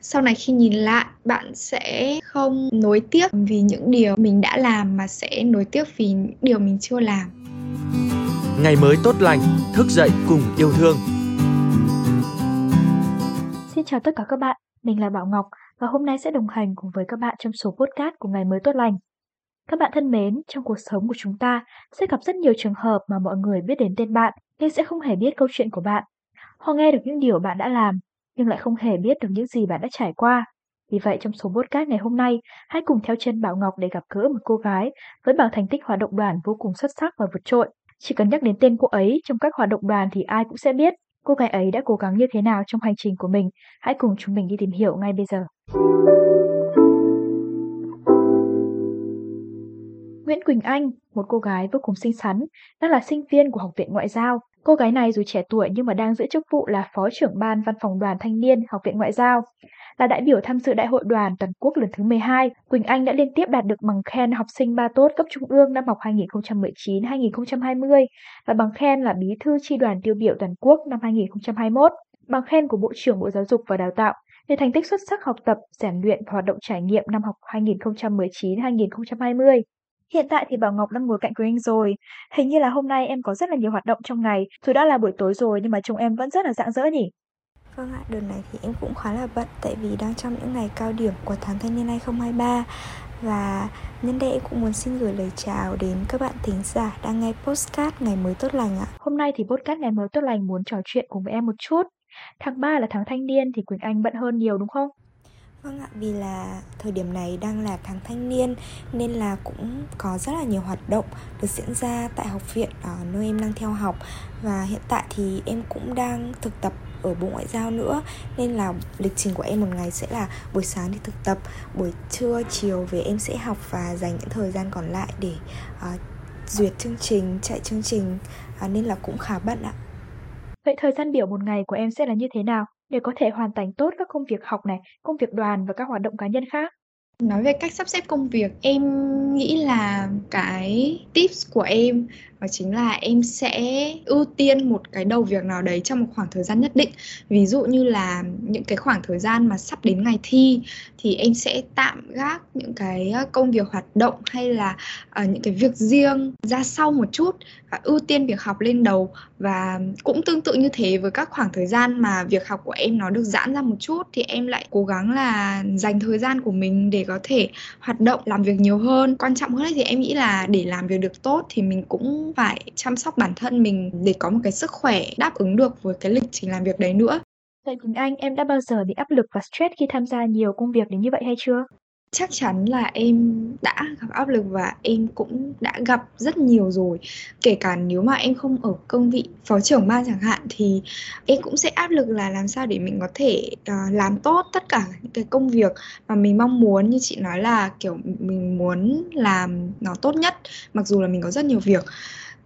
sau này khi nhìn lại bạn sẽ không nối tiếc vì những điều mình đã làm mà sẽ nối tiếc vì những điều mình chưa làm ngày mới tốt lành thức dậy cùng yêu thương Xin chào tất cả các bạn, mình là Bảo Ngọc và hôm nay sẽ đồng hành cùng với các bạn trong số podcast của Ngày mới tốt lành. Các bạn thân mến, trong cuộc sống của chúng ta sẽ gặp rất nhiều trường hợp mà mọi người biết đến tên bạn nhưng sẽ không hề biết câu chuyện của bạn. Họ nghe được những điều bạn đã làm nhưng lại không hề biết được những gì bạn đã trải qua. Vì vậy trong số podcast ngày hôm nay, hãy cùng theo chân Bảo Ngọc để gặp gỡ một cô gái với bảng thành tích hoạt động đoàn vô cùng xuất sắc và vượt trội. Chỉ cần nhắc đến tên cô ấy trong các hoạt động đoàn thì ai cũng sẽ biết cô gái ấy đã cố gắng như thế nào trong hành trình của mình. Hãy cùng chúng mình đi tìm hiểu ngay bây giờ. Nguyễn Quỳnh Anh, một cô gái vô cùng xinh xắn, đang là sinh viên của Học viện Ngoại giao. Cô gái này dù trẻ tuổi nhưng mà đang giữ chức vụ là Phó trưởng ban Văn phòng đoàn thanh niên Học viện Ngoại giao. Là đại biểu tham dự Đại hội đoàn toàn quốc lần thứ 12, Quỳnh Anh đã liên tiếp đạt được bằng khen học sinh ba tốt cấp trung ương năm học 2019-2020 và bằng khen là bí thư tri đoàn tiêu biểu toàn quốc năm 2021, bằng khen của Bộ trưởng Bộ Giáo dục và Đào tạo về thành tích xuất sắc học tập, rèn luyện và hoạt động trải nghiệm năm học 2019-2020. Hiện tại thì Bảo Ngọc đang ngồi cạnh Quỳnh Anh rồi. Hình như là hôm nay em có rất là nhiều hoạt động trong ngày. Dù đã là buổi tối rồi nhưng mà trông em vẫn rất là rạng rỡ nhỉ? Vâng ạ, đợt này thì em cũng khá là bận tại vì đang trong những ngày cao điểm của tháng thanh niên 2023 và nhân đây em cũng muốn xin gửi lời chào đến các bạn thính giả đang nghe postcard ngày mới tốt lành ạ. Hôm nay thì postcard ngày mới tốt lành muốn trò chuyện cùng với em một chút. Tháng 3 là tháng thanh niên thì Quỳnh Anh bận hơn nhiều đúng không? Vâng ạ, vì là thời điểm này đang là tháng thanh niên nên là cũng có rất là nhiều hoạt động được diễn ra tại học viện ở nơi em đang theo học. Và hiện tại thì em cũng đang thực tập ở Bộ Ngoại giao nữa nên là lịch trình của em một ngày sẽ là buổi sáng đi thực tập, buổi trưa chiều về em sẽ học và dành những thời gian còn lại để uh, duyệt chương trình, chạy chương trình. Uh, nên là cũng khá bận ạ. Vậy thời gian biểu một ngày của em sẽ là như thế nào? Để có thể hoàn thành tốt các công việc học này, công việc đoàn và các hoạt động cá nhân khác? Nói về cách sắp xếp công việc, em nghĩ là cái tips của em và chính là em sẽ ưu tiên một cái đầu việc nào đấy trong một khoảng thời gian nhất định. Ví dụ như là những cái khoảng thời gian mà sắp đến ngày thi thì em sẽ tạm gác những cái ờ, công việc hoạt động hay là uh, những cái việc riêng ra sau một chút và ưu tiên việc học lên đầu và cũng tương tự như thế với các khoảng thời gian mà việc học của em nó được giãn ra một chút thì em lại cố gắng là dành thời gian của mình để có thể hoạt động làm việc nhiều hơn quan trọng hơn thì em nghĩ là để làm việc được tốt thì mình cũng phải chăm sóc bản thân mình để có một cái sức khỏe đáp ứng được với cái lịch trình làm việc đấy nữa Vậy Quỳnh Anh, em đã bao giờ bị áp lực và stress khi tham gia nhiều công việc đến như vậy hay chưa? Chắc chắn là em đã gặp áp lực và em cũng đã gặp rất nhiều rồi. Kể cả nếu mà em không ở cương vị phó trưởng ban chẳng hạn thì em cũng sẽ áp lực là làm sao để mình có thể uh, làm tốt tất cả những cái công việc mà mình mong muốn. Như chị nói là kiểu mình muốn làm nó tốt nhất mặc dù là mình có rất nhiều việc.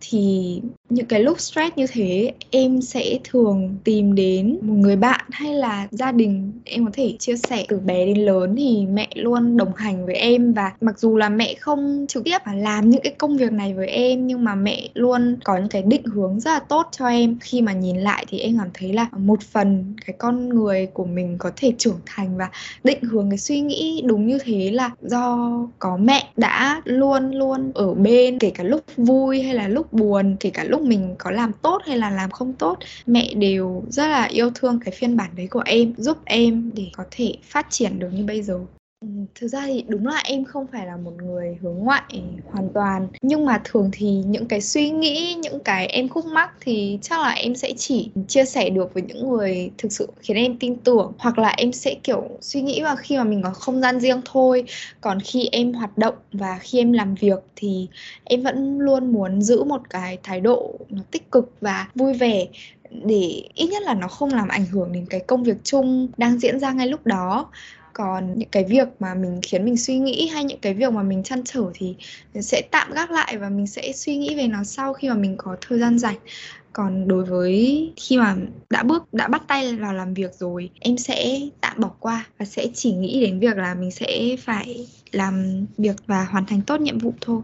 Thì những cái lúc stress như thế, em sẽ thường tìm đến một người bạn hay là gia đình. Em có thể chia sẻ, từ bé đến lớn thì mẹ luôn đồng hành với em và mặc dù là mẹ không trực tiếp làm những cái công việc này với em, nhưng mà mẹ luôn có những cái định hướng rất là tốt cho em. Khi mà nhìn lại thì em cảm thấy là một phần cái con người của mình có thể trưởng thành và định hướng cái suy nghĩ đúng như thế là do có mẹ đã luôn luôn ở bên, kể cả lúc vui hay là lúc buồn, kể cả lúc mình có làm tốt hay là làm không tốt, mẹ đều rất là yêu thương cái phiên bản đấy của em, giúp em để có thể phát triển được như bây giờ. Ừ, thực ra thì đúng là em không phải là một người hướng ngoại hoàn toàn. Nhưng mà thường thì những cái suy nghĩ, những cái em khúc mắc thì chắc là em sẽ chỉ chia sẻ được với những người thực sự khiến em tin tưởng. Hoặc là em sẽ, kiểu, suy nghĩ vào khi mà mình có không gian riêng thôi. Còn khi em hoạt động và khi em làm việc thì em vẫn luôn muốn giữ một cái thái độ nó tích cực và vui vẻ. Để ít nhất là nó không làm ảnh hưởng đến cái công việc chung đang diễn ra ngay lúc đó còn những cái việc mà mình khiến mình suy nghĩ hay những cái việc mà mình chăn trở thì mình sẽ tạm gác lại và mình sẽ suy nghĩ về nó sau khi mà mình có thời gian rảnh. Còn đối với khi mà đã bước, đã bắt tay vào làm việc rồi, em sẽ tạm bỏ qua và sẽ chỉ nghĩ đến việc là mình sẽ phải làm việc và hoàn thành tốt nhiệm vụ thôi.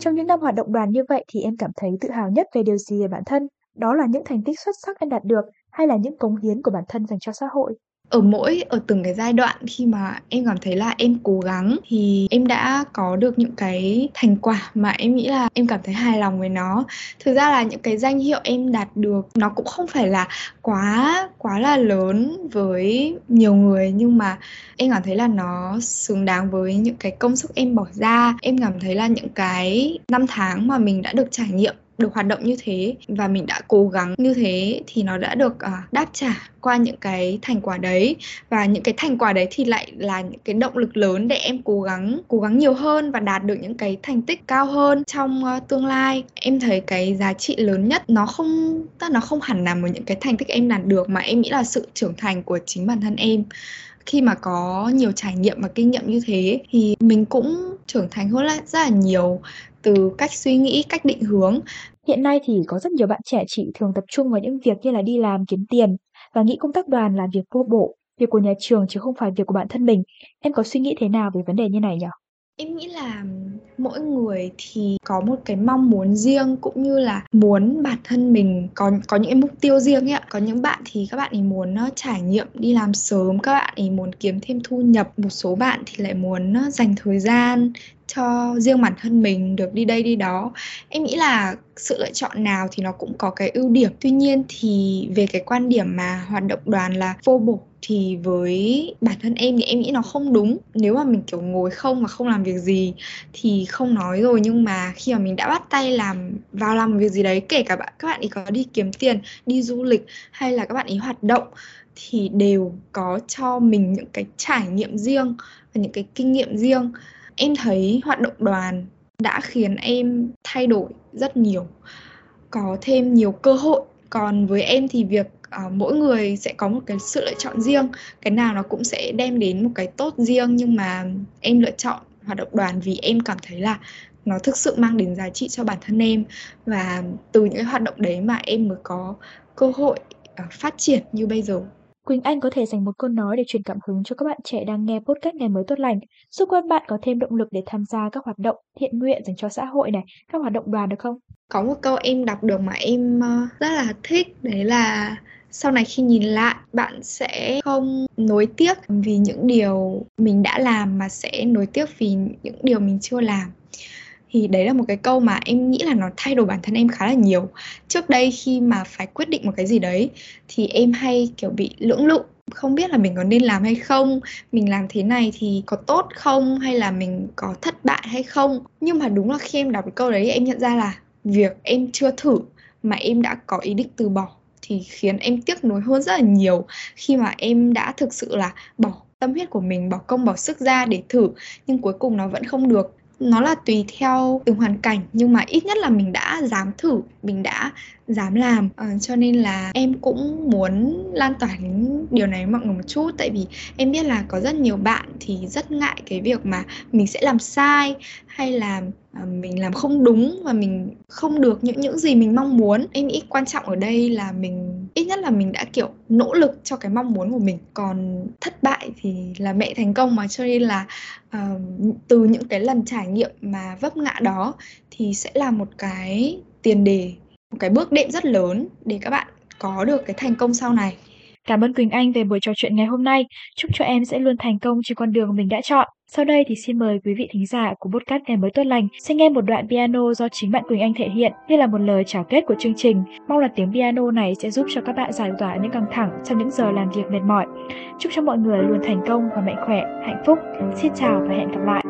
Trong những năm hoạt động đoàn như vậy thì em cảm thấy tự hào nhất về điều gì về bản thân? Đó là những thành tích xuất sắc em đạt được hay là những cống hiến của bản thân dành cho xã hội? Ở mỗi, ở từng cái giai đoạn khi mà em cảm thấy là em cố gắng thì em đã có được những cái thành quả mà em nghĩ là em cảm thấy hài lòng với nó. Thực ra là những cái danh hiệu em đạt được nó cũng không phải là quá quá là lớn với nhiều người, nhưng mà em cảm thấy là nó xứng đáng với những cái công sức em bỏ ra. Em cảm thấy là những cái năm tháng mà mình đã được trải nghiệm được hoạt động như thế và mình đã cố gắng như thế thì nó đã được uh, đáp trả qua những cái thành quả đấy. Và những cái thành quả đấy thì lại là những cái động lực lớn để em cố gắng cố gắng nhiều hơn và đạt được những cái thành tích cao hơn trong uh, tương lai. Em thấy cái giá trị lớn nhất nó không tức nó không hẳn nằm ở những cái thành tích em đạt được mà em nghĩ là sự trưởng thành của chính bản thân em. Khi mà có nhiều trải nghiệm và kinh nghiệm như thế thì mình cũng trưởng thành hơn rất là nhiều từ cách suy nghĩ, cách định hướng. Hiện nay thì có rất nhiều bạn trẻ chị thường tập trung vào những việc như là đi làm kiếm tiền và nghĩ công tác đoàn là việc vô bổ, việc của nhà trường chứ không phải việc của bản thân mình. Em có suy nghĩ thế nào về vấn đề như này nhỉ? Em nghĩ là mỗi người thì có một cái mong muốn riêng cũng như là muốn bản thân mình có có những cái mục tiêu riêng ấy ạ. Có những bạn thì các bạn ấy muốn uh, trải nghiệm đi làm sớm, các bạn ấy muốn kiếm thêm thu nhập. Một số bạn thì lại muốn uh, dành thời gian cho riêng bản thân mình, được đi đây đi đó. Em nghĩ là sự lựa chọn nào thì nó cũng có cái ưu điểm. Tuy nhiên thì về cái quan điểm mà hoạt động đoàn là vô bổ thì với bản thân em thì em nghĩ nó không đúng. Nếu mà mình kiểu ngồi không mà không làm việc gì thì không nói rồi. Nhưng mà khi mà mình đã bắt tay làm, vào làm việc gì đấy, kể cả bạn, các bạn ấy có đi kiếm tiền, đi du lịch hay là các bạn ấy hoạt động thì đều có cho mình những cái trải nghiệm riêng và những cái kinh nghiệm riêng em thấy hoạt động đoàn đã khiến em thay đổi rất nhiều có thêm nhiều cơ hội. Còn với em thì việc uh, mỗi người sẽ có một cái sự lựa chọn riêng cái nào nó cũng sẽ đem đến một cái tốt riêng. Nhưng mà em lựa chọn hoạt động đoàn vì em cảm thấy là nó thực sự mang đến giá trị cho bản thân em. Và từ những cái hoạt động đấy mà em mới có cơ hội uh, phát triển như bây giờ. Quỳnh Anh có thể dành một câu nói để truyền cảm hứng cho các bạn trẻ đang nghe podcast ngày mới tốt lành, giúp các bạn có thêm động lực để tham gia các hoạt động thiện nguyện dành cho xã hội này, các hoạt động đoàn được không? Có một câu em đọc được mà em ờ, rất là thích, đấy là sau này khi nhìn lại bạn sẽ không nối tiếc vì những điều mình đã làm mà sẽ nối tiếc vì những điều mình chưa làm thì đấy là một cái câu mà em nghĩ là nó thay đổi bản thân em khá là nhiều. Trước đây khi mà phải quyết định một cái gì đấy, thì em hay, kiểu, bị lưỡng lự. Không biết là mình có nên làm hay không, mình làm thế này thì có tốt không, hay là mình có thất bại hay không. Nhưng mà đúng là khi em đọc cái câu đấy, em nhận ra là việc em chưa thử mà em đã có ý định từ bỏ thì khiến em tiếc nuối hơn rất là nhiều khi mà em đã thực sự là bỏ tâm huyết của mình, bỏ công, bỏ sức ra để thử, nhưng cuối cùng nó vẫn không được nó là tùy theo từng hoàn cảnh nhưng mà ít nhất là mình đã dám thử mình đã dám làm. À, cho nên là em cũng muốn lan tỏa những điều này mọi người một chút tại vì em biết là có rất nhiều bạn thì rất ngại cái việc mà mình sẽ làm sai hay là à, mình làm không đúng và mình không được những những gì mình mong muốn. Em nghĩ quan trọng ở đây là mình ít nhất là mình đã kiểu nỗ lực cho cái mong muốn của mình còn thất bại thì là mẹ thành công mà cho nên là uh, từ những cái lần trải nghiệm mà vấp ngã đó thì sẽ là một cái tiền đề một cái bước đệm rất lớn để các bạn có được cái thành công sau này. Cảm ơn Quỳnh Anh về buổi trò chuyện ngày hôm nay. Chúc cho em sẽ luôn thành công trên con đường mình đã chọn. Sau đây thì xin mời quý vị thính giả của podcast ngày mới tốt lành sẽ nghe một đoạn piano do chính bạn Quỳnh Anh thể hiện như là một lời chào kết của chương trình. Mong là tiếng piano này sẽ giúp cho các bạn giải tỏa những căng thẳng trong những giờ làm việc mệt mỏi. Chúc cho mọi người luôn thành công và mạnh khỏe, hạnh phúc. Xin chào và hẹn gặp lại.